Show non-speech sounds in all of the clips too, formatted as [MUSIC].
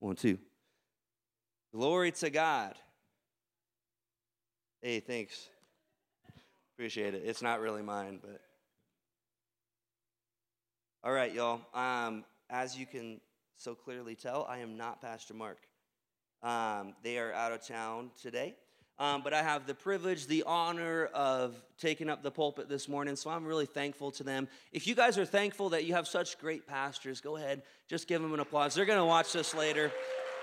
One, two. Glory to God. Hey, thanks. Appreciate it. It's not really mine, but. All right, y'all. Um, as you can so clearly tell, I am not Pastor Mark. Um, they are out of town today. Um, but I have the privilege, the honor of taking up the pulpit this morning, so I'm really thankful to them. If you guys are thankful that you have such great pastors, go ahead, just give them an applause. They're going to watch this later.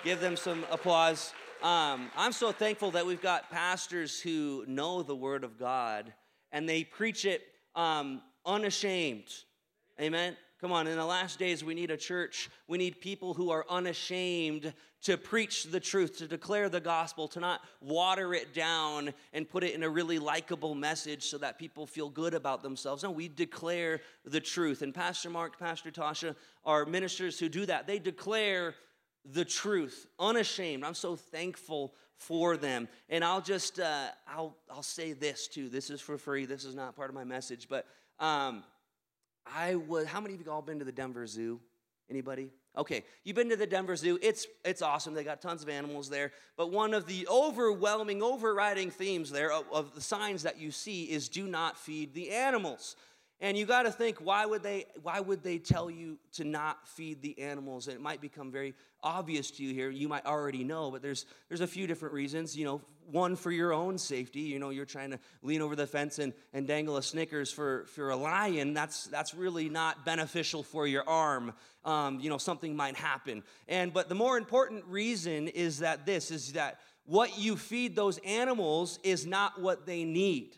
Give them some applause. Um, I'm so thankful that we've got pastors who know the Word of God and they preach it um, unashamed. Amen. Come on, in the last days, we need a church. We need people who are unashamed to preach the truth, to declare the gospel, to not water it down and put it in a really likable message so that people feel good about themselves. No, we declare the truth. And Pastor Mark, Pastor Tasha are ministers who do that. They declare the truth, unashamed. I'm so thankful for them. And I'll just, uh, I'll, I'll say this too. This is for free. This is not part of my message, but. Um, I was, how many of you all been to the Denver Zoo? Anybody? Okay, you've been to the Denver Zoo. It's, it's awesome. They got tons of animals there. But one of the overwhelming, overriding themes there of, of the signs that you see is do not feed the animals. And you got to think, why would they? Why would they tell you to not feed the animals? And it might become very obvious to you here. You might already know, but there's there's a few different reasons. You know, one for your own safety. You know, you're trying to lean over the fence and, and dangle a Snickers for for a lion. That's that's really not beneficial for your arm. Um, you know, something might happen. And but the more important reason is that this is that what you feed those animals is not what they need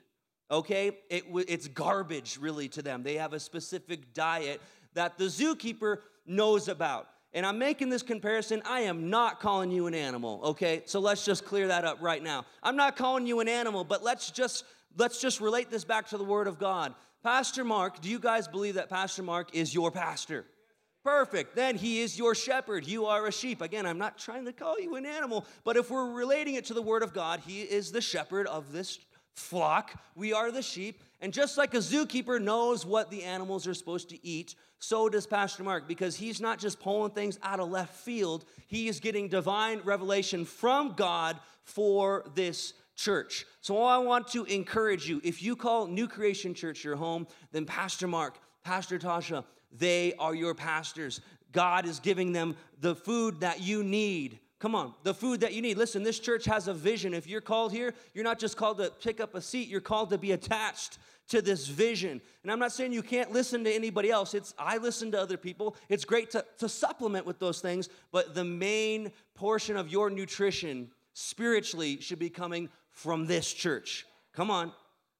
okay? It, it's garbage, really, to them. They have a specific diet that the zookeeper knows about. And I'm making this comparison. I am not calling you an animal, okay? So let's just clear that up right now. I'm not calling you an animal, but let's just let's just relate this back to the word of God. Pastor Mark, do you guys believe that Pastor Mark is your pastor? Perfect. Then he is your shepherd. You are a sheep. Again, I'm not trying to call you an animal, but if we're relating it to the word of God, he is the shepherd of this flock. We are the sheep. And just like a zookeeper knows what the animals are supposed to eat, so does Pastor Mark because he's not just pulling things out of left field, he is getting divine revelation from God for this church. So I want to encourage you if you call New Creation Church your home, then Pastor Mark, Pastor Tasha, they are your pastors. God is giving them the food that you need Come on, the food that you need. Listen, this church has a vision. If you're called here, you're not just called to pick up a seat, you're called to be attached to this vision. And I'm not saying you can't listen to anybody else. It's I listen to other people. It's great to, to supplement with those things, but the main portion of your nutrition spiritually should be coming from this church. Come on.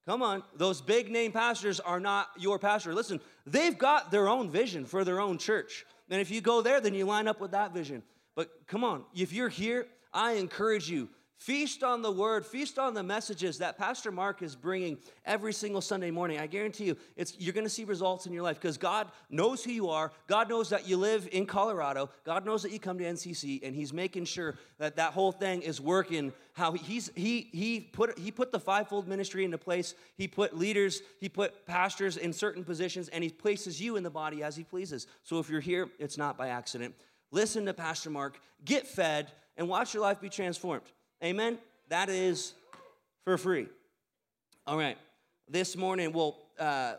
Come on. Those big name pastors are not your pastor. Listen, they've got their own vision for their own church. And if you go there, then you line up with that vision. But come on, if you're here, I encourage you Feast on the word, feast on the messages that Pastor Mark is bringing every single Sunday morning. I guarantee you, it's, you're going to see results in your life because God knows who you are. God knows that you live in Colorado. God knows that you come to NCC, and He's making sure that that whole thing is working. How He's He He put He put the fivefold ministry into place. He put leaders, He put pastors in certain positions, and He places you in the body as He pleases. So if you're here, it's not by accident listen to Pastor Mark, get fed, and watch your life be transformed. Amen? That is for free. All right. This morning, well, uh,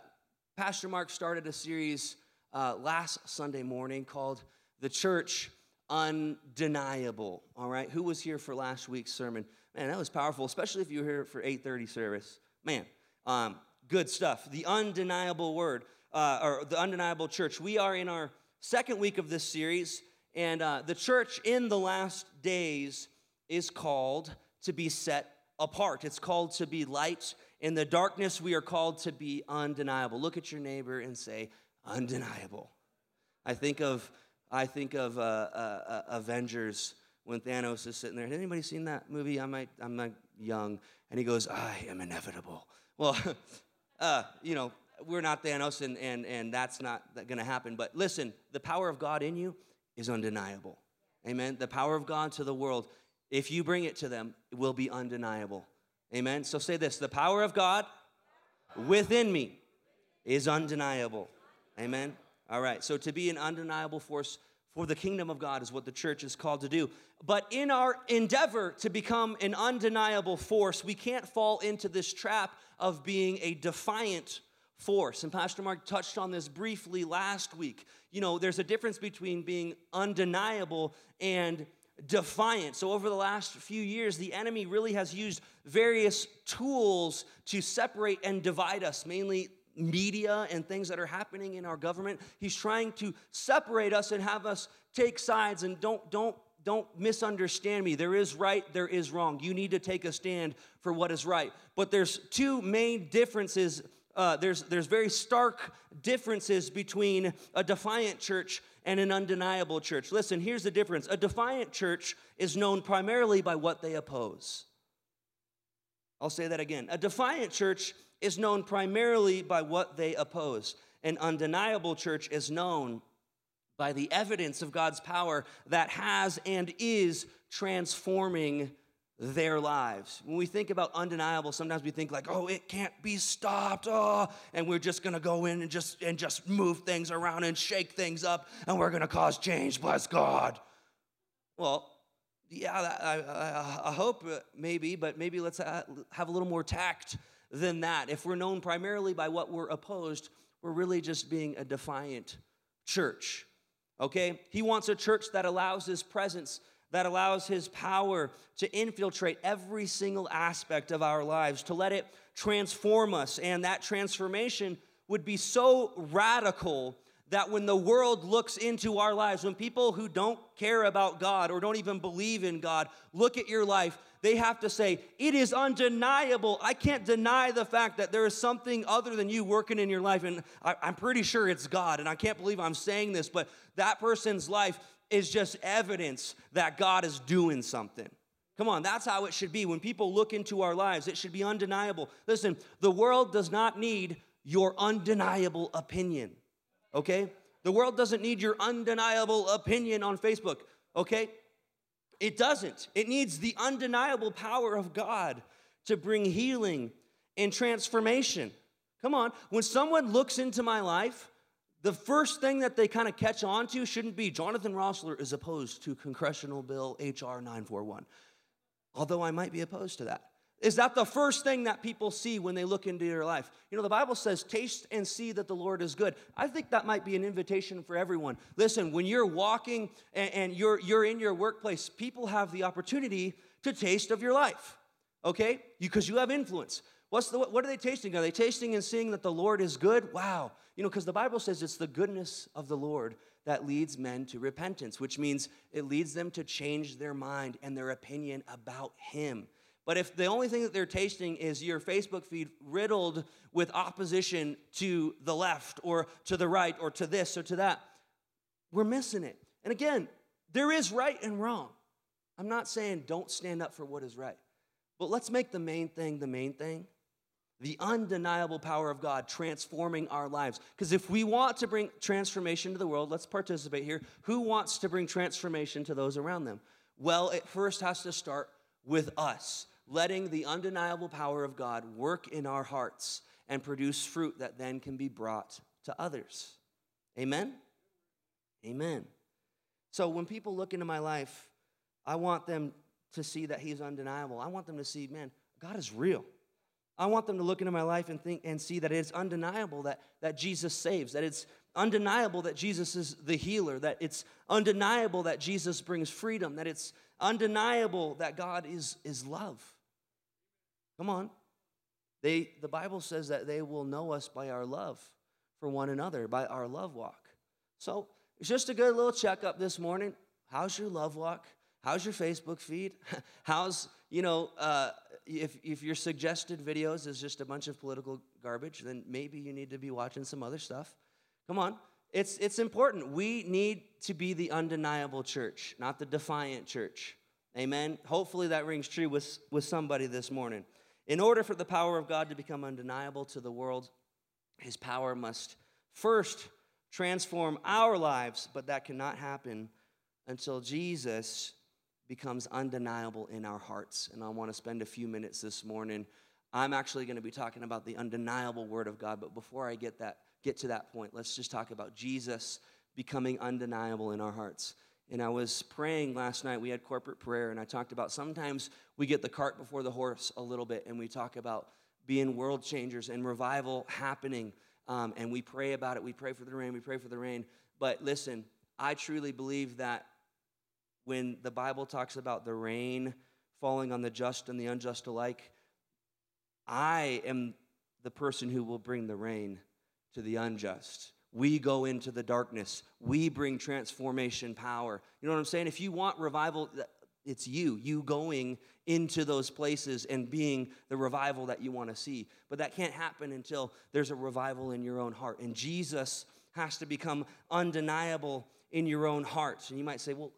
Pastor Mark started a series uh, last Sunday morning called The Church Undeniable. All right. Who was here for last week's sermon? Man, that was powerful, especially if you were here for 8:30 service. Man, um, good stuff. The undeniable word, uh, or the undeniable church. We are in our second week of this series. And uh, the church in the last days is called to be set apart. It's called to be light. In the darkness, we are called to be undeniable. Look at your neighbor and say, undeniable. I think of, I think of uh, uh, Avengers when Thanos is sitting there. Has anybody seen that movie? I might, I'm young. And he goes, I am inevitable. Well, [LAUGHS] uh, you know, we're not Thanos, and, and, and that's not going to happen. But listen, the power of God in you is undeniable. Amen. The power of God to the world, if you bring it to them, it will be undeniable. Amen. So say this the power of God within me is undeniable. Amen. All right. So to be an undeniable force for the kingdom of God is what the church is called to do. But in our endeavor to become an undeniable force, we can't fall into this trap of being a defiant force. And Pastor Mark touched on this briefly last week. You know, there's a difference between being undeniable and defiant. So, over the last few years, the enemy really has used various tools to separate and divide us, mainly media and things that are happening in our government. He's trying to separate us and have us take sides and don't don't don't misunderstand me. There is right, there is wrong. You need to take a stand for what is right. But there's two main differences. Uh, there's, there's very stark differences between a defiant church and an undeniable church. Listen, here's the difference a defiant church is known primarily by what they oppose. I'll say that again. A defiant church is known primarily by what they oppose. An undeniable church is known by the evidence of God's power that has and is transforming their lives. When we think about undeniable, sometimes we think like, "Oh, it can't be stopped." Oh, and we're just going to go in and just and just move things around and shake things up and we're going to cause change, bless God. Well, yeah, I, I, I hope uh, maybe, but maybe let's have a little more tact than that. If we're known primarily by what we're opposed, we're really just being a defiant church. Okay? He wants a church that allows his presence, that allows his power to infiltrate every single aspect of our lives, to let it transform us. And that transformation would be so radical that when the world looks into our lives, when people who don't care about God or don't even believe in God look at your life, they have to say, It is undeniable. I can't deny the fact that there is something other than you working in your life. And I, am pretty sure it's God. And I can't believe I'm saying this, but that person's life is just evidence that God is doing something. Come on, that's how it should be. When people look into our lives, it should be undeniable. Listen, the world does not need your undeniable opinion, okay? The world doesn't need your undeniable opinion on Facebook, okay? It doesn't. It needs the undeniable power of God to bring healing and transformation. Come on. When someone looks into my life, the first thing that they kind of catch on to shouldn't be Jonathan Roessler is opposed to Congressional Bill H.R. 941. Although I might be opposed to that. Is that the first thing that people see when they look into your life? You know, the Bible says, taste and see that the Lord is good. I think that might be an invitation for everyone. Listen, when you're walking and, and you're, you're in your workplace, people have the opportunity to taste of your life, okay? Because you, you have influence. What's the, what are they tasting? Are they tasting and seeing that the Lord is good? Wow. You know, because the Bible says it's the goodness of the Lord that leads men to repentance, which means it leads them to change their mind and their opinion about Him. But if the only thing that they're tasting is your Facebook feed riddled with opposition to the left or to the right or to this or to that, we're missing it. And again, there is right and wrong. I'm not saying don't stand up for what is right, but let's make the main thing the main thing the undeniable power of God transforming our lives. Because if we want to bring transformation to the world, let's participate here. Who wants to bring transformation to those around them? Well, it first has to start with us letting the undeniable power of God work in our hearts and produce fruit that then can be brought to others. Amen? Amen. So when people look into my life, I want them to see that He's undeniable. I want them to see, man, God is real. I want them to look into my life and think and see that it's undeniable that, that Jesus saves, that it's undeniable that Jesus is the healer, that it's undeniable that Jesus brings freedom, that it's undeniable that God is, is love. Come on. They, the Bible says that they will know us by our love for one another, by our love walk. So it's just a good little checkup this morning. How's your love walk? How's your Facebook feed? [LAUGHS] How's, you know, uh, if, if your suggested videos is just a bunch of political garbage, then maybe you need to be watching some other stuff. Come on. It's, it's important. We need to be the undeniable church, not the defiant church. Amen. Hopefully that rings true with, with somebody this morning. In order for the power of God to become undeniable to the world, his power must first transform our lives, but that cannot happen until Jesus becomes undeniable in our hearts. And I want to spend a few minutes this morning. I'm actually going to be talking about the undeniable word of God, but before I get that get to that point, let's just talk about Jesus becoming undeniable in our hearts. And I was praying last night. We had corporate prayer, and I talked about sometimes we get the cart before the horse a little bit, and we talk about being world changers and revival happening. Um, and we pray about it. We pray for the rain. We pray for the rain. But listen, I truly believe that when the Bible talks about the rain falling on the just and the unjust alike, I am the person who will bring the rain to the unjust. We go into the darkness. We bring transformation power. You know what I'm saying? If you want revival, it's you, you going into those places and being the revival that you want to see. But that can't happen until there's a revival in your own heart. And Jesus has to become undeniable in your own heart. And you might say, well,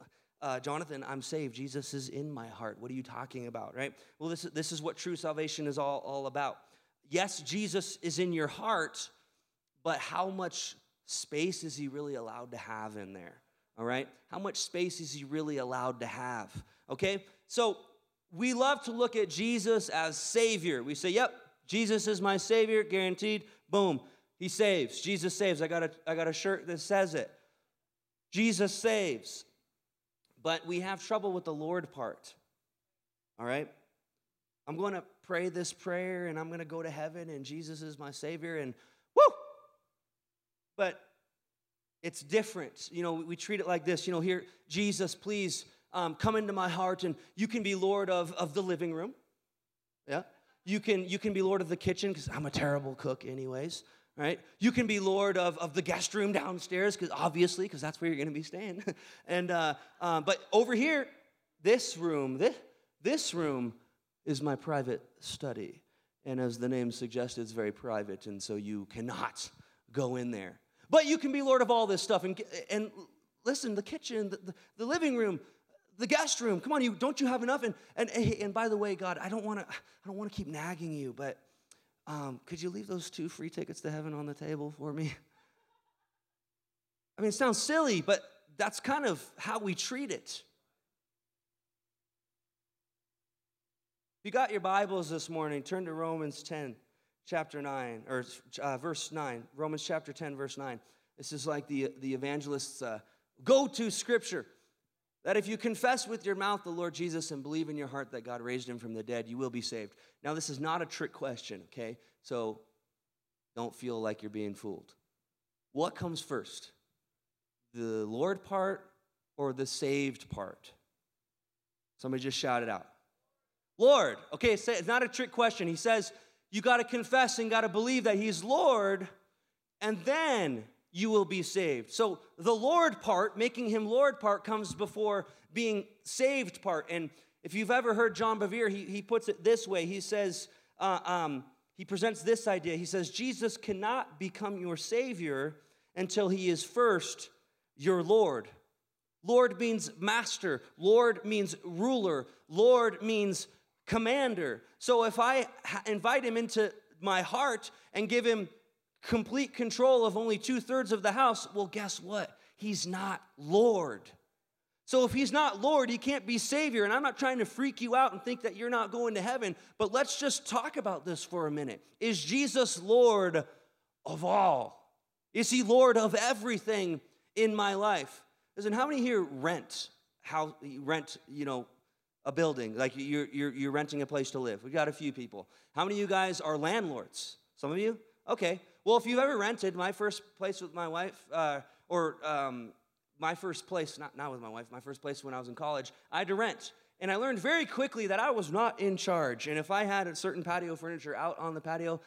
uh, Jonathan, I'm saved. Jesus is in my heart. What are you talking about, right? Well, this, this is what true salvation is all, all about. Yes, Jesus is in your heart, but how much space is he really allowed to have in there? All right? How much space is he really allowed to have? Okay? So we love to look at Jesus as Savior. We say, yep, Jesus is my Savior, guaranteed. Boom. He saves. Jesus saves. I got a, I got a shirt that says it. Jesus saves. But we have trouble with the Lord part. All right? I'm going to pray this prayer and I'm going to go to heaven and Jesus is my Savior and woo! But it's different. You know, we treat it like this. You know, here, Jesus, please um, come into my heart and you can be Lord of, of the living room. Yeah? You can, you can be Lord of the kitchen because I'm a terrible cook, anyways right? You can be Lord of, of the guest room downstairs, because obviously, because that's where you're going to be staying. [LAUGHS] and uh, uh, but over here, this room, this, this room is my private study, and as the name suggests, it's very private, and so you cannot go in there. But you can be Lord of all this stuff, and and listen, the kitchen, the, the, the living room, the guest room. Come on, you don't you have enough? And and and by the way, God, I don't want to I don't want to keep nagging you, but um, could you leave those two free tickets to heaven on the table for me? I mean, it sounds silly, but that's kind of how we treat it. If you got your Bibles this morning, turn to Romans 10, chapter 9, or uh, verse 9. Romans chapter 10, verse 9. This is like the, the evangelist's uh, go to scripture. That if you confess with your mouth the Lord Jesus and believe in your heart that God raised him from the dead, you will be saved. Now, this is not a trick question, okay? So don't feel like you're being fooled. What comes first? The Lord part or the saved part? Somebody just shout it out. Lord. Okay, it's not a trick question. He says, you got to confess and got to believe that He's Lord, and then you will be saved. So the Lord part, making him Lord part, comes before being saved part. And if you've ever heard John Bevere, he, he puts it this way he says, uh, um, he presents this idea. He says, Jesus cannot become your Savior until he is first your Lord. Lord means master, Lord means ruler, Lord means commander. So if I invite him into my heart and give him complete control of only two thirds of the house, well, guess what? He's not Lord. So if he's not Lord, he can't be Savior. And I'm not trying to freak you out and think that you're not going to heaven, but let's just talk about this for a minute. Is Jesus Lord of all? Is he Lord of everything in my life? Listen, how many here rent? How rent, you know, a building, like you're, you're, you're renting a place to live. We've got a few people. How many of you guys are landlords? Some of you? Okay. Well, if you've ever rented, my first place with my wife, uh, or um, my first place, not, not with my wife, my first place when I was in college, I had to rent. And I learned very quickly that I was not in charge. And if I had a certain patio furniture out on the patio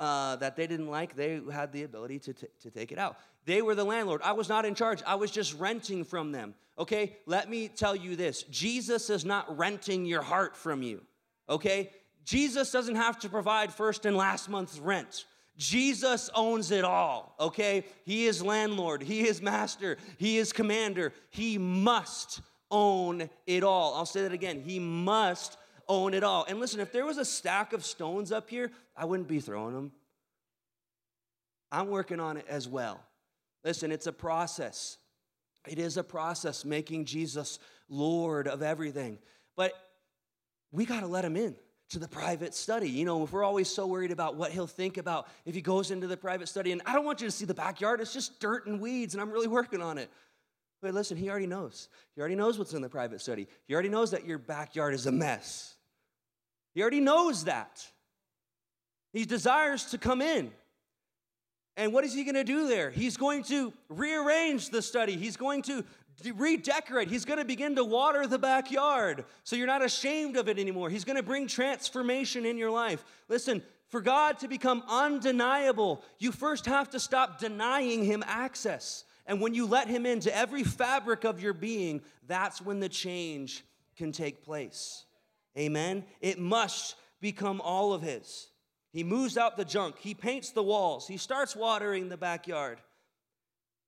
uh, that they didn't like, they had the ability to, t- to take it out. They were the landlord. I was not in charge. I was just renting from them. Okay? Let me tell you this Jesus is not renting your heart from you. Okay? Jesus doesn't have to provide first and last month's rent. Jesus owns it all, okay? He is landlord, he is master, he is commander. He must own it all. I'll say that again. He must own it all. And listen, if there was a stack of stones up here, I wouldn't be throwing them. I'm working on it as well. Listen, it's a process. It is a process making Jesus Lord of everything. But we got to let him in. To the private study. You know, if we're always so worried about what he'll think about if he goes into the private study, and I don't want you to see the backyard, it's just dirt and weeds, and I'm really working on it. But listen, he already knows. He already knows what's in the private study. He already knows that your backyard is a mess. He already knows that. He desires to come in. And what is he going to do there? He's going to rearrange the study. He's going to redecorate. He's going to begin to water the backyard so you're not ashamed of it anymore. He's going to bring transformation in your life. Listen, for God to become undeniable, you first have to stop denying Him access. And when you let Him into every fabric of your being, that's when the change can take place. Amen? It must become all of His. He moves out the junk, He paints the walls, He starts watering the backyard,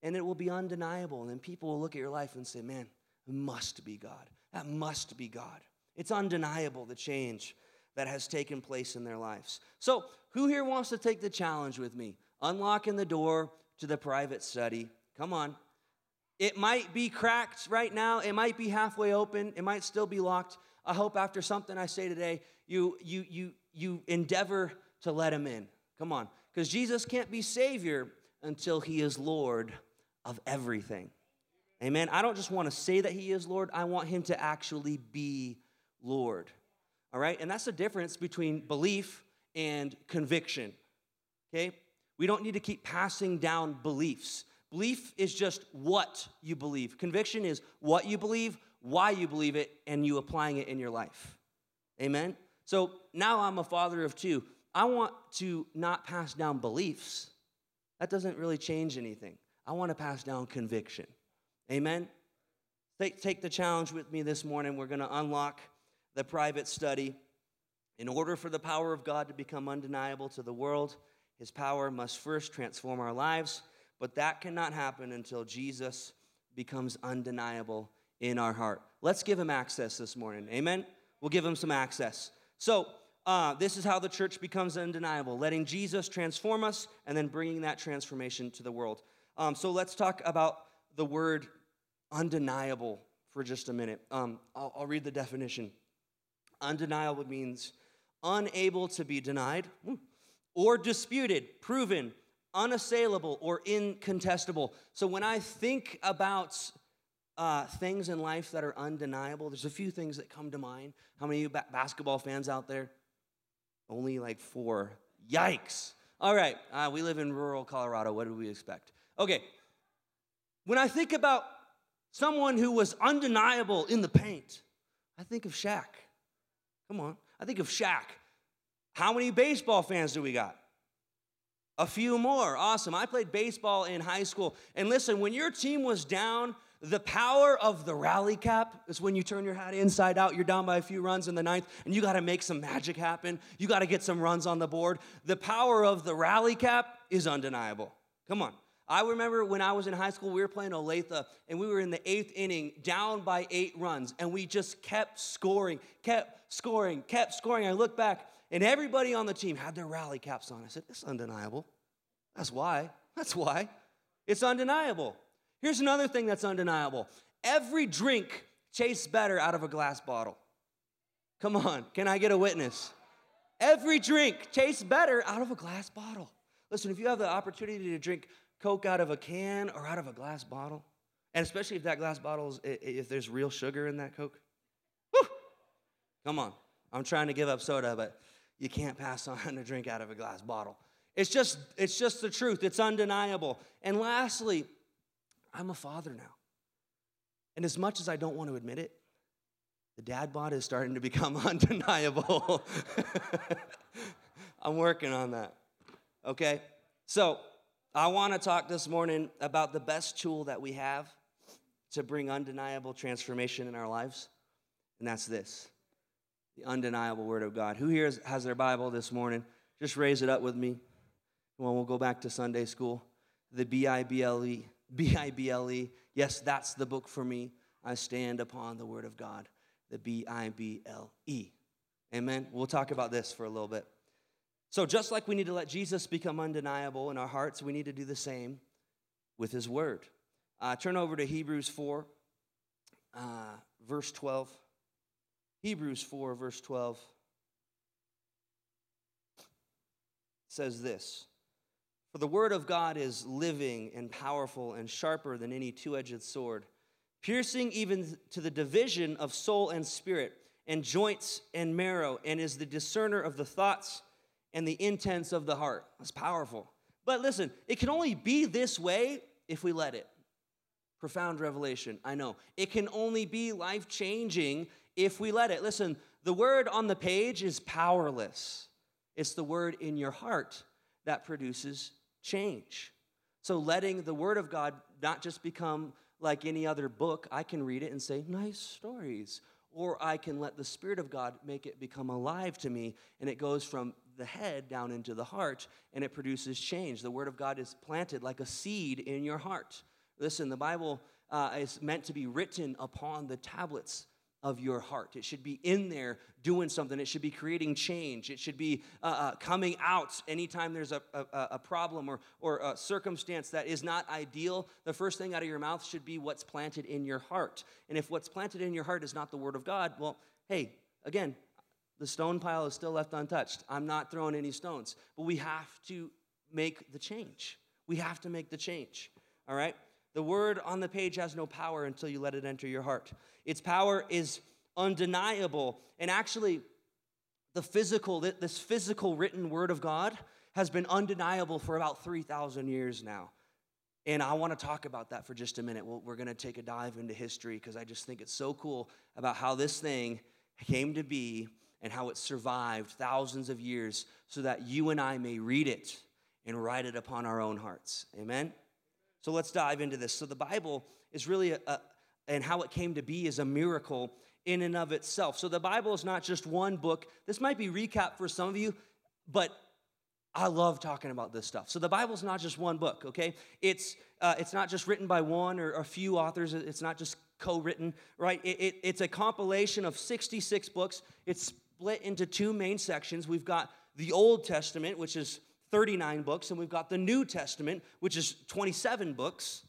and it will be undeniable. And then people will look at your life and say, Man, it must be God. That must be God. It's undeniable the change that has taken place in their lives. So, who here wants to take the challenge with me? Unlocking the door to the private study Come on. It might be cracked right now. It might be halfway open. It might still be locked. I hope after something I say today, you you you you endeavor to let him in. Come on. Because Jesus can't be Savior until he is Lord of everything. Amen. I don't just want to say that he is Lord, I want him to actually be Lord. All right? And that's the difference between belief and conviction. Okay? We don't need to keep passing down beliefs. Belief is just what you believe. Conviction is what you believe, why you believe it, and you applying it in your life. Amen? So now I'm a father of two. I want to not pass down beliefs. That doesn't really change anything. I want to pass down conviction. Amen? Take, take the challenge with me this morning. We're going to unlock the private study. In order for the power of God to become undeniable to the world, his power must first transform our lives but that cannot happen until Jesus becomes undeniable in our heart. Let's give him access this morning. Amen? We'll give him some access. So, uh, this is how the church becomes undeniable, letting Jesus transform us and then bringing that transformation to the world. Um, so, let's talk about the word undeniable for just a minute. Um, I'll, I'll read the definition. Undeniable means unable to be denied or disputed, proven, unassailable or incontestable. So when I think about uh, things in life that are undeniable, there's a few things that come to mind. How many of you ba- basketball fans out there? Only like four. Yikes. All right, uh, we live in rural Colorado. What do we expect? Okay, when I think about someone who was undeniable in the paint, I think of Shaq. Come on, I think of Shaq. How many baseball fans do we got? A few more. Awesome. I played baseball in high school. And listen, when your team was down, the power of the rally cap is when you turn your hat inside out. You're down by a few runs in the ninth, and you got to make some magic happen. You got to get some runs on the board. The power of the rally cap is undeniable. Come on. I remember when I was in high school, we were playing Olathe, and we were in the eighth inning, down by eight runs, and we just kept scoring, kept scoring, kept scoring. I look back, and everybody on the team had their rally caps on. I said, It's undeniable. That's why. That's why. It's undeniable. Here's another thing that's undeniable every drink tastes better out of a glass bottle. Come on, can I get a witness? Every drink tastes better out of a glass bottle. Listen, if you have the opportunity to drink Coke out of a can or out of a glass bottle, and especially if that glass bottle is, if there's real sugar in that Coke, come on. I'm trying to give up soda, but you can't pass [LAUGHS] on a drink out of a glass bottle. It's just, it's just the truth. It's undeniable. And lastly, I'm a father now. And as much as I don't want to admit it, the dad bod is starting to become [LAUGHS] undeniable. [LAUGHS] I'm working on that. Okay? So, I want to talk this morning about the best tool that we have to bring undeniable transformation in our lives, and that's this the undeniable Word of God. Who here has their Bible this morning? Just raise it up with me. Well, we'll go back to Sunday school. The B I B L E. B I B L E. Yes, that's the book for me. I stand upon the Word of God. The B I B L E. Amen. We'll talk about this for a little bit. So, just like we need to let Jesus become undeniable in our hearts, we need to do the same with His Word. Uh, turn over to Hebrews 4, uh, verse 12. Hebrews 4, verse 12. says this For the word of God is living and powerful and sharper than any two edged sword, piercing even to the division of soul and spirit, and joints and marrow, and is the discerner of the thoughts and the intents of the heart. That's powerful. But listen, it can only be this way if we let it. Profound revelation, I know. It can only be life changing if we let it. Listen, the word on the page is powerless, it's the word in your heart that produces change. So, letting the word of God not just become like any other book, I can read it and say, nice stories. Or I can let the Spirit of God make it become alive to me, and it goes from the head down into the heart, and it produces change. The Word of God is planted like a seed in your heart. Listen, the Bible uh, is meant to be written upon the tablets of your heart. It should be in there doing something. It should be creating change. It should be uh, uh, coming out anytime there's a, a, a, problem or, or a circumstance that is not ideal. The first thing out of your mouth should be what's planted in your heart. And if what's planted in your heart is not the Word of God, well, hey, again, the stone pile is still left untouched. I'm not throwing any stones, but we have to make the change. We have to make the change. All right? The word on the page has no power until you let it enter your heart. Its power is undeniable. And actually, the physical, this physical written word of God has been undeniable for about 3,000 years now. And I want to talk about that for just a minute. we're going to take a dive into history because I just think it's so cool about how this thing came to be and how it survived thousands of years so that you and I may read it and write it upon our own hearts. Amen? So let's dive into this. So the Bible is really, a, a, and how it came to be is a miracle in and of itself. So the Bible is not just one book. This might be recap for some of you, but I love talking about this stuff. So the Bible's not just one book, okay? It's uh, it's not just written by one or a few authors. It's not just co-written, right? It, it, it's a compilation of 66 books. It's split into two main sections. We've got the Old Testament, which is 39 books, and we've got the New Testament, which is 27 books.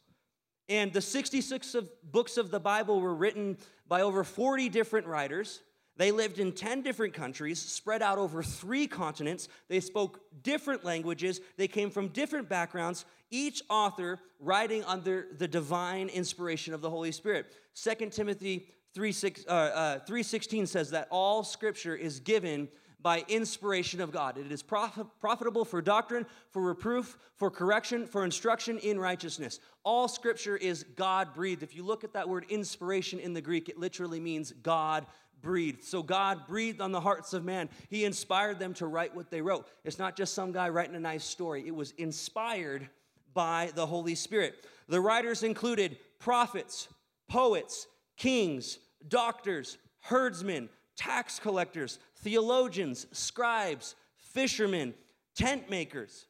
And the 66 of books of the Bible were written by over 40 different writers. They lived in 10 different countries, spread out over three continents. They spoke different languages. They came from different backgrounds, each author writing under the divine inspiration of the Holy Spirit. 2 Timothy 3, 6, uh, uh, 3.16 says that all scripture is given by inspiration of God. It is prof- profitable for doctrine, for reproof, for correction, for instruction in righteousness. All scripture is God breathed. If you look at that word inspiration in the Greek, it literally means God breathed. So God breathed on the hearts of man. He inspired them to write what they wrote. It's not just some guy writing a nice story, it was inspired by the Holy Spirit. The writers included prophets, poets, kings, doctors, herdsmen, tax collectors, theologians, scribes, fishermen, tent makers.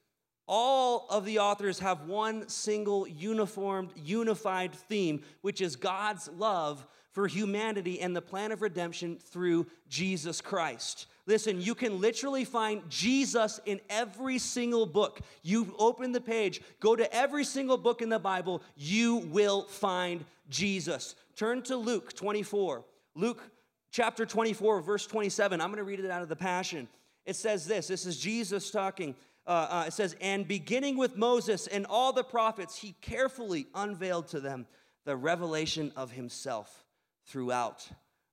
All of the authors have one single, uniformed, unified theme, which is God's love for humanity and the plan of redemption through Jesus Christ. Listen, you can literally find Jesus in every single book. You open the page, go to every single book in the Bible, you will find Jesus. Turn to Luke 24. Luke chapter 24, verse 27. I'm going to read it out of the Passion. It says this this is Jesus talking. Uh, uh, it says, And beginning with Moses and all the prophets, he carefully unveiled to them the revelation of himself throughout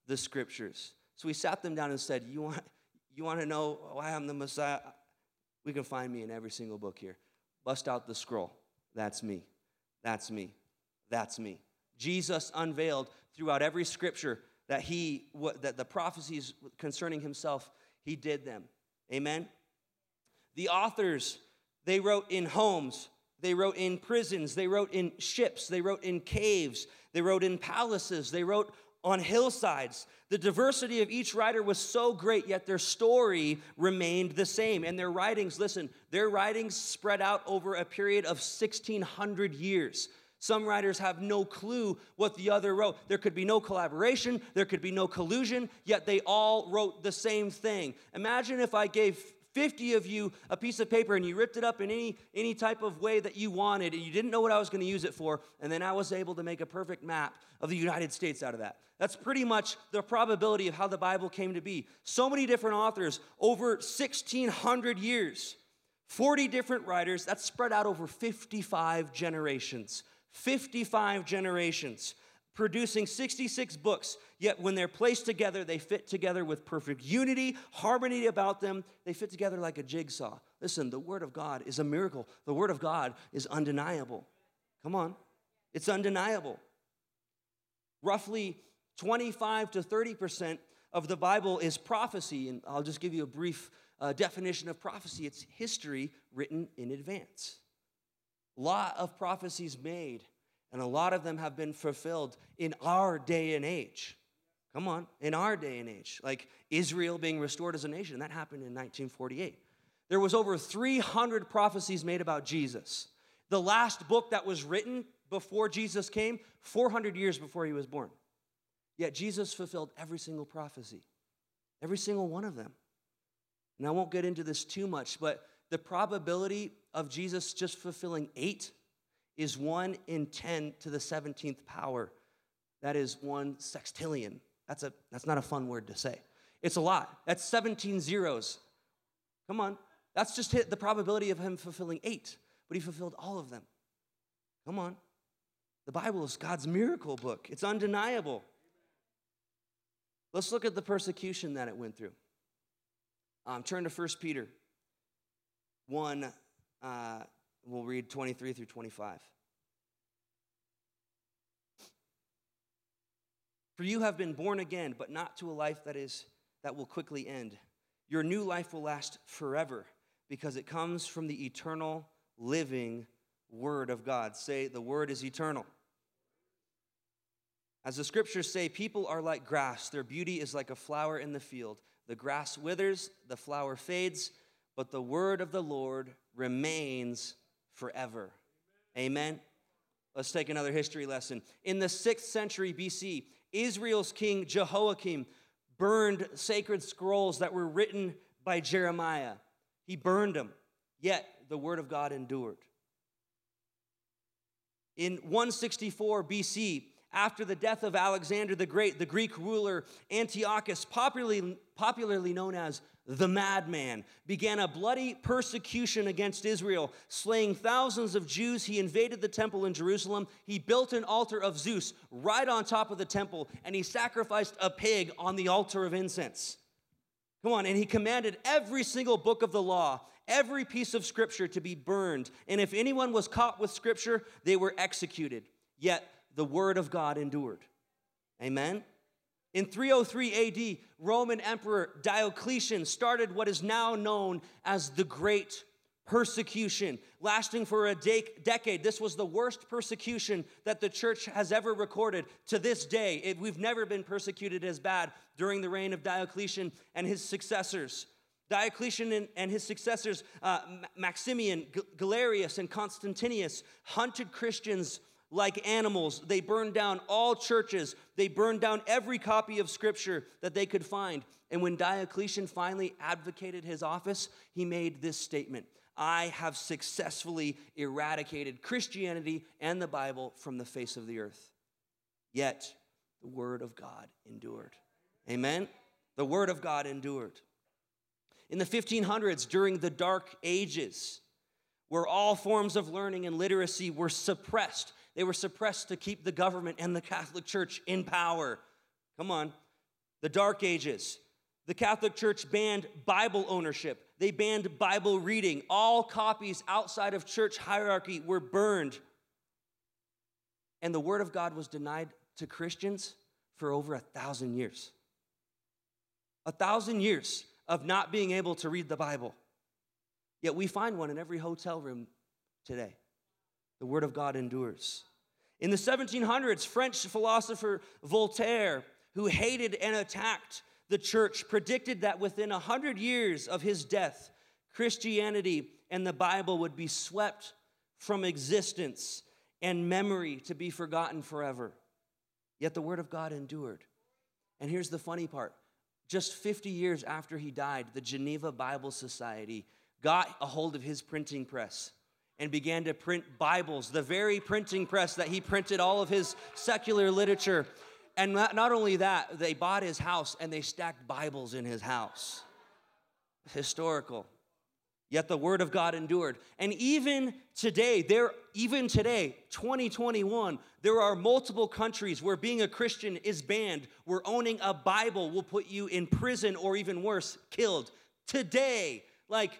the scriptures. So he sat them down and said, You want, you want to know why I'm the Messiah? We can find me in every single book here. Bust out the scroll. That's me. That's me. That's me. Jesus unveiled throughout every scripture that he that the prophecies concerning himself he did them. Amen? The authors they wrote in homes they wrote in prisons they wrote in ships they wrote in caves they wrote in palaces they wrote on hillsides. The diversity of each writer was so great yet their story remained the same. And their writings listen their writings spread out over a period of 1600 years some writers have no clue what the other wrote. There could be no collaboration, there could be no collusion, yet they all wrote the same thing. Imagine if I gave 50 of you a piece of paper and you ripped it up in any, any type of way that you wanted and you didn't know what I was going to use it for, and then I was able to make a perfect map of the United States out of that. That's pretty much the probability of how the Bible came to be. So many different authors over 1,600 years 40 different writers, that's spread out over 55 generations. 55 generations, producing 66 books. Yet when they're placed together, they fit together with perfect unity, harmony about them. They fit together like a jigsaw. Listen, the Word of God is a miracle. The Word of God is undeniable. Come on, it's undeniable. Roughly 25 to 30% of the Bible is prophecy, and I'll just give you a brief uh, definition of prophecy it's history written in advance. Lot of prophecies made, and a lot of them have been fulfilled in our day and age. Come on, in our day and age. Like Israel being restored as a nation, that happened in 1948. There was over 300 prophecies made about Jesus. The last book that was written before Jesus came, 400 years before he was born. Yet Jesus fulfilled every single prophecy, every single one of them. And I won't get into this too much, but the probability of Jesus just fulfilling eight is 1 in 10 to the 17th power. That is one sextillion. That's, a, that's not a fun word to say. It's a lot. That's 17 zeros. Come on. That's just hit the probability of him fulfilling eight, but he fulfilled all of them. Come on. The Bible is God's miracle book, it's undeniable. Let's look at the persecution that it went through. Um, turn to 1 Peter 1, uh, we'll read 23 through 25. For you have been born again, but not to a life that is that will quickly end. Your new life will last forever because it comes from the eternal living word of God. Say the word is eternal. As the scriptures say, people are like grass, their beauty is like a flower in the field. The grass withers, the flower fades, but the word of the Lord remains forever. Amen. Let's take another history lesson. In the sixth century BC, Israel's king Jehoiakim burned sacred scrolls that were written by Jeremiah. He burned them, yet the word of God endured. In 164 BC, after the death of Alexander the Great, the Greek ruler Antiochus, popularly, popularly known as the madman, began a bloody persecution against Israel, slaying thousands of Jews. He invaded the temple in Jerusalem. He built an altar of Zeus right on top of the temple, and he sacrificed a pig on the altar of incense. Come on, and he commanded every single book of the law, every piece of scripture to be burned. And if anyone was caught with scripture, they were executed. Yet the word of God endured. Amen. In 303 AD, Roman Emperor Diocletian started what is now known as the Great Persecution, lasting for a de- decade. This was the worst persecution that the church has ever recorded to this day. It, we've never been persecuted as bad during the reign of Diocletian and his successors. Diocletian and, and his successors, uh, Maximian, Galerius, and Constantius, hunted Christians like animals. They burned down all churches. They burned down every copy of scripture that they could find. And when Diocletian finally advocated his office, he made this statement I have successfully eradicated Christianity and the Bible from the face of the earth. Yet the word of God endured. Amen? The word of God endured. In the 1500s, during the Dark Ages, where all forms of learning and literacy were suppressed they were suppressed to keep the government and the Catholic Church in power. Come on. The Dark Ages. The Catholic Church banned Bible ownership. They banned Bible reading. All copies outside of church hierarchy were burned. And the Word of God was denied to Christians for over a thousand years. A thousand years of not being able to read the Bible. Yet we find one in every hotel room today. The Word of God endures. In the 1700s, French philosopher Voltaire, who hated and attacked the church, predicted that within 100 years of his death, Christianity and the Bible would be swept from existence and memory to be forgotten forever. Yet the Word of God endured. And here's the funny part just 50 years after he died, the Geneva Bible Society got a hold of his printing press and began to print Bibles, the very printing press that he printed all of his secular literature. And not, not only that, they bought his house and they stacked Bibles in his house. Historical. Yet the word of God endured. And even today, there, even today, 2021, there are multiple countries where being a Christian is banned, where owning a Bible will put you in prison or even worse, killed. Today, like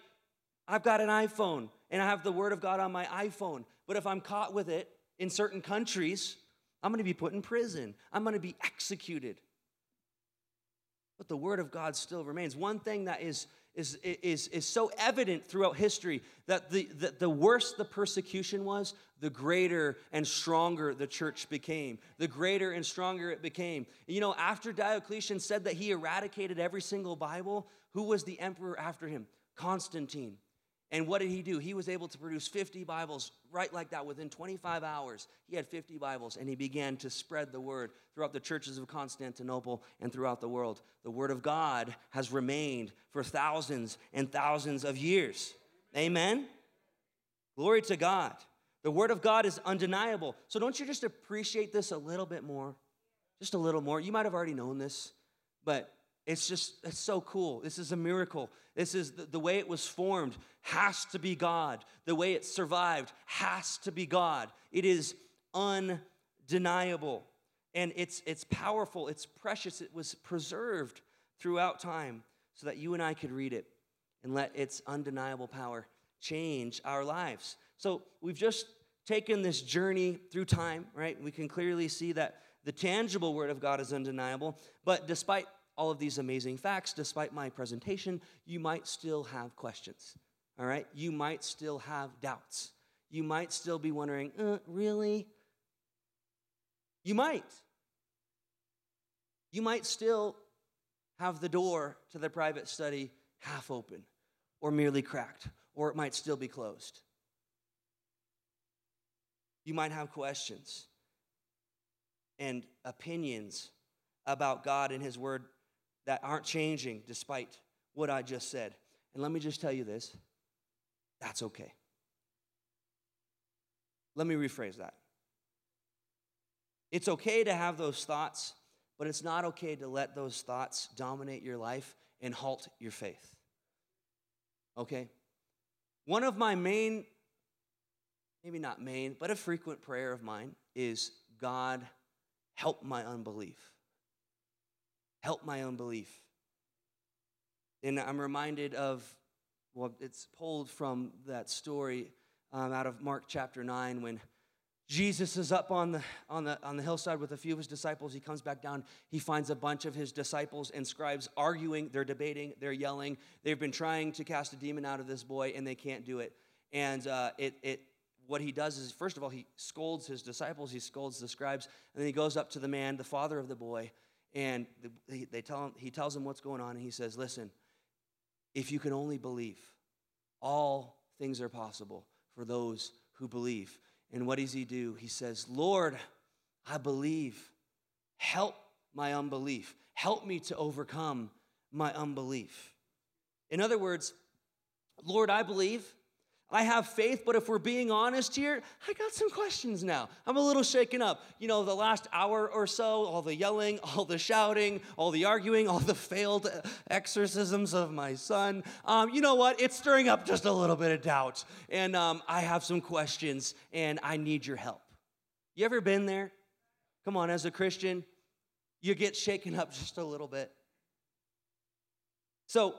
I've got an iPhone and I have the word of God on my iPhone, but if I'm caught with it in certain countries, I'm gonna be put in prison. I'm gonna be executed. But the word of God still remains. One thing that is is, is, is so evident throughout history that the, the, the worse the persecution was, the greater and stronger the church became. The greater and stronger it became. You know, after Diocletian said that he eradicated every single Bible, who was the emperor after him? Constantine. And what did he do? He was able to produce 50 Bibles right like that within 25 hours. He had 50 Bibles and he began to spread the word throughout the churches of Constantinople and throughout the world. The word of God has remained for thousands and thousands of years. Amen? Glory to God. The word of God is undeniable. So don't you just appreciate this a little bit more? Just a little more. You might have already known this, but it's just, it's so cool. This is a miracle. This is the, the, way it was formed has to be God. The way it survived has to be God. It is undeniable. And it's, it's powerful, it's precious. It was preserved throughout time so that you and I could read it and let its undeniable power change our lives. So we've just taken this journey through time, right? We can clearly see that the tangible word of God is undeniable, but despite all of these amazing facts, despite my presentation, you might still have questions. All right? You might still have doubts. You might still be wondering, uh, really? You might. You might still have the door to the private study half open or merely cracked, or it might still be closed. You might have questions and opinions about God and His Word that aren't changing despite what I just said. And let me just tell you this that's okay. Let me rephrase that. It's okay to have those thoughts, but it's not okay to let those thoughts dominate your life and halt your faith. Okay? One of my main, maybe not main, but a frequent prayer of mine is God, help my unbelief. Help my unbelief. And I'm reminded of, well, it's pulled from that story um, out of Mark chapter 9 when Jesus is up on the, on, the, on the hillside with a few of his disciples. He comes back down. He finds a bunch of his disciples and scribes arguing. They're debating. They're yelling. They've been trying to cast a demon out of this boy, and they can't do it. And uh, it, it, what he does is, first of all, he scolds his disciples. He scolds the scribes. And then he goes up to the man, the father of the boy, and they tell him, he tells him what's going on, and he says, Listen, if you can only believe, all things are possible for those who believe. And what does he do? He says, Lord, I believe. Help my unbelief. Help me to overcome my unbelief. In other words, Lord, I believe. I have faith, but if we're being honest here, I got some questions now. I'm a little shaken up. You know, the last hour or so, all the yelling, [LAUGHS] all the shouting, all the arguing, all the failed exorcisms of my son. Um, you know what? It's stirring up just a little bit of doubt. And um, I have some questions, and I need your help. You ever been there? Come on, as a Christian, you get shaken up [LAUGHS] just a little bit. So,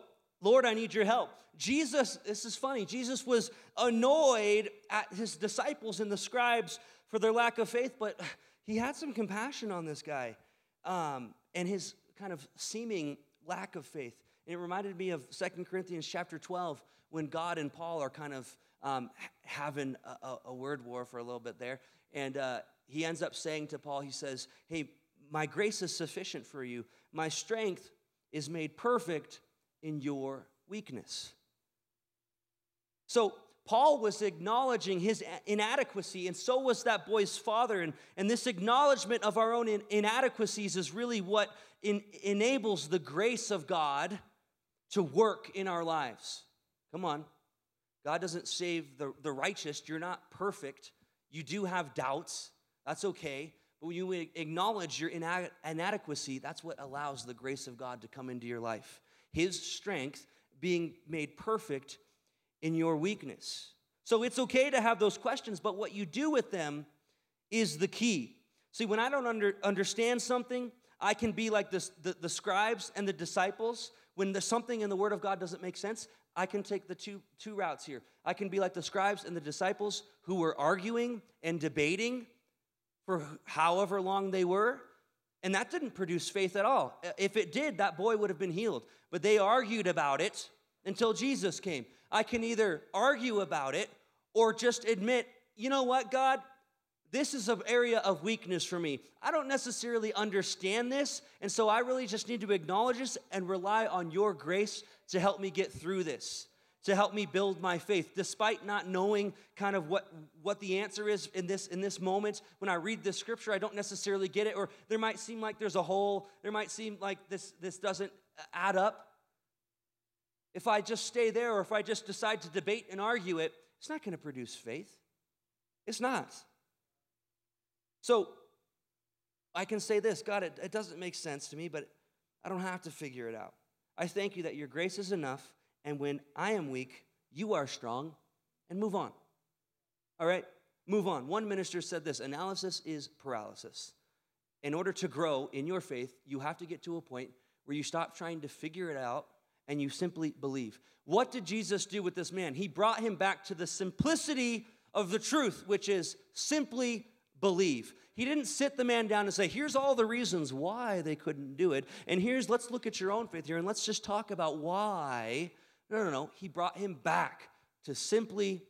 Lord, I need your help. Jesus, this is funny, Jesus was annoyed at his disciples and the scribes for their lack of faith, but he had some compassion on this guy um, and his kind of seeming lack of faith. And it reminded me of Second Corinthians chapter 12 when God and Paul are kind of um, having a, a, word war for a little bit there. And uh, he ends up saying to Paul, he says, Hey, my grace is sufficient for you. My strength is made perfect in your weakness. So, Paul was acknowledging his inadequacy, and so was that boy's father. And, and this acknowledgement of our own inadequacies is really what in, enables the grace of God to work in our lives. Come on. God doesn't save the, the righteous. You're not perfect. You do have doubts. That's okay. But when you acknowledge your inadequacy, that's what allows the grace of God to come into your life. His strength being made perfect in your weakness. So it's okay to have those questions, but what you do with them is the key. See, when I don't under, understand something, I can be like this, the, the scribes and the disciples. When there's something in the Word of God doesn't make sense, I can take the two, two routes here. I can be like the scribes and the disciples who were arguing and debating for however long they were, and that didn't produce faith at all. If it did, that boy would have been healed. But they argued about it until Jesus came. I can either argue about it or just admit, you know what, God, this is an area of weakness for me. I don't necessarily understand this, and so I really just need to acknowledge this and rely on your grace to help me get through this, to help me build my faith, despite not knowing kind of what, what the answer is in this, in this moment. When I read this scripture, I don't necessarily get it, or there might seem like there's a hole, there might seem like this, this doesn't add up. If I just stay there, or if I just decide to debate and argue it, it's not going to produce faith. It's not. So I can say this God, it, it doesn't make sense to me, but I don't have to figure it out. I thank you that your grace is enough, and when I am weak, you are strong, and move on. All right? Move on. One minister said this analysis is paralysis. In order to grow in your faith, you have to get to a point where you stop trying to figure it out and you simply believe. What did Jesus do with this man? He brought him back to the simplicity of the truth, which is simply believe. He didn't sit the man down and say, here's all the reasons why they couldn't do it. And here's, let's look at your own faith here and let's just talk about why. No, no, no. He brought him back to simply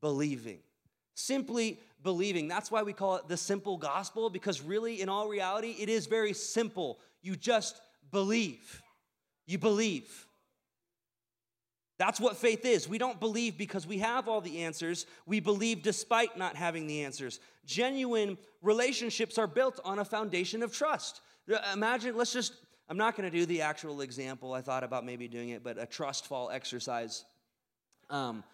believing. Simply believing. That's why we call it the simple gospel, because really, in all reality, it is very simple. You just believe. You believe. That's what faith is. We don't believe because we have all the answers. We believe despite not having the answers. Genuine relationships are built on a foundation of trust. Imagine, let's just, I'm not going to do the actual example. I thought about maybe doing it, but a trust fall exercise. Um,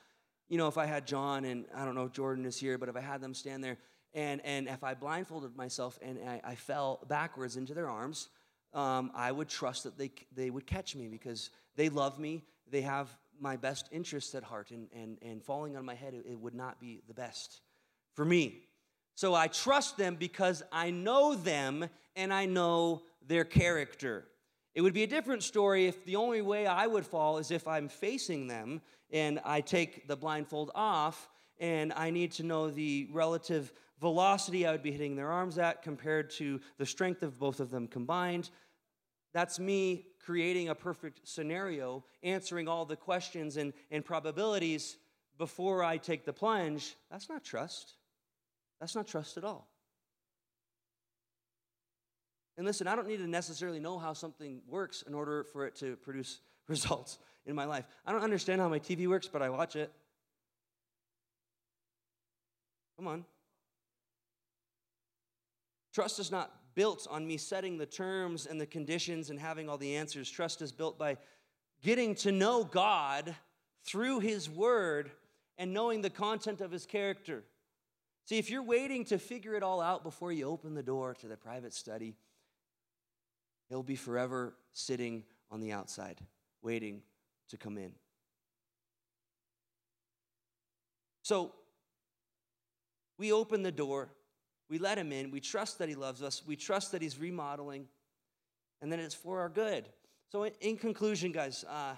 you know, if I had John and I don't know Jordan is here, but if I had them stand there and, and if I blindfolded myself and I, I fell backwards into their arms, um, I would trust that they, they would catch me because they love me. They have my best interests at heart, and, and, and falling on my head, it, it would not be the best for me. So I trust them because I know them and I know their character. It would be a different story if the only way I would fall is if I'm facing them and I take the blindfold off and I need to know the relative velocity I would be hitting their arms at compared to the strength of both of them combined. That's me creating a perfect scenario, answering all the questions and, and probabilities before I take the plunge. That's not trust. That's not trust at all. And listen, I don't need to necessarily know how something works in order for it to produce [LAUGHS] results in my life. I don't understand how my TV works, but I watch it. Come on. Trust is not built on me setting the terms and the conditions and having all the answers. Trust is built by getting to know God through His Word and knowing the content of His character. See, if you're waiting to figure it all out before you open the door to the private study, He'll be forever sitting on the outside, waiting to come in. So, we open the door we let him in. We trust that he loves us. We trust that he's remodeling. And then it's for our good. So, in, in conclusion, guys, uh,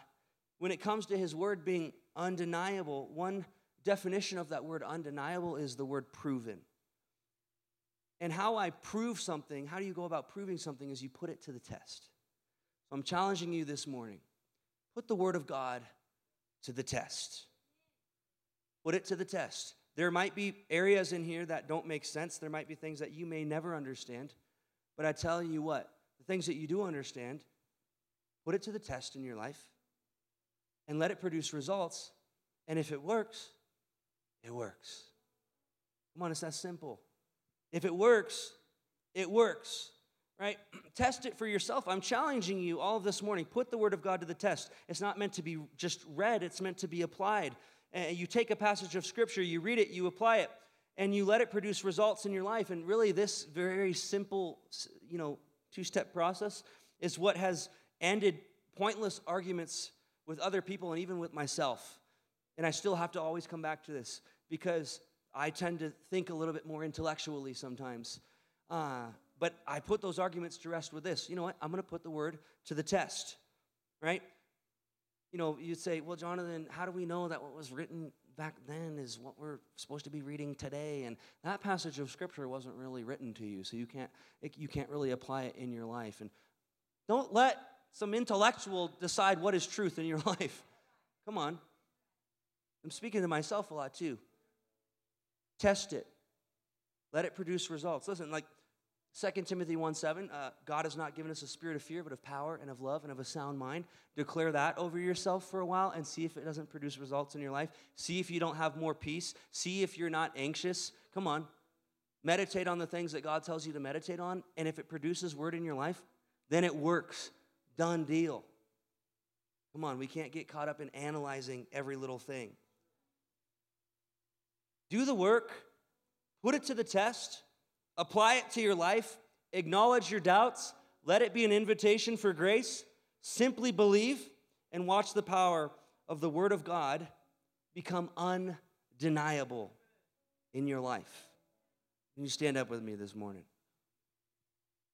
when it comes to his word being undeniable, one definition of that word undeniable is the word proven. And how I prove something, how do you go about proving something, is you put it to the test. So I'm challenging you this morning put the word of God to the test. Put it to the test. There might be areas in here that don't make sense. There might be things that you may never understand. But I tell you what, the things that you do understand, put it to the test in your life and let it produce results. And if it works, it works. Come on, it's that simple. If it works, it works, right? [CLEARS THROAT] Test it for yourself. I'm challenging you all this morning. Put the Word of God to the test. It's not meant to be just read, it's meant to be applied and you take a passage of scripture, you read it, you apply it, and you let it produce results in your life. And really, this very simple, you know, two-step process is what has ended pointless arguments with other people and even with myself. And I still have to always come back to this because I tend to think a little bit more intellectually sometimes. Uh, but I put those arguments to rest with this. You know what? I'm going to put the word to the test, right? You know, you'd say, well, Jonathan, how do we know that what was written back then is what we're supposed to be reading today? And that passage of scripture wasn't really written to you, so you can't, you can't really apply it in your life. And don't let some intellectual decide what is truth in your [LAUGHS] life. Come on. I'm speaking to myself a lot too. Test it. Let it produce results. Listen, like 2 Timothy 1 7, uh, God has not given us a spirit of fear, but of power and of love and of a sound mind. Declare that over yourself for a while and see if it doesn't produce results in your life. See if you don't have more peace. See if you're not anxious. Come on. Meditate on the things that God tells you to meditate on. And if it produces word in your life, then it works. Done deal. Come on, we can't get caught up in analyzing every little thing. Do the work, put it to the test Apply it to your life. Acknowledge your doubts. Let it be an invitation for grace. Simply believe and watch the power of the Word of God become undeniable in your life. Can you stand up with me this morning?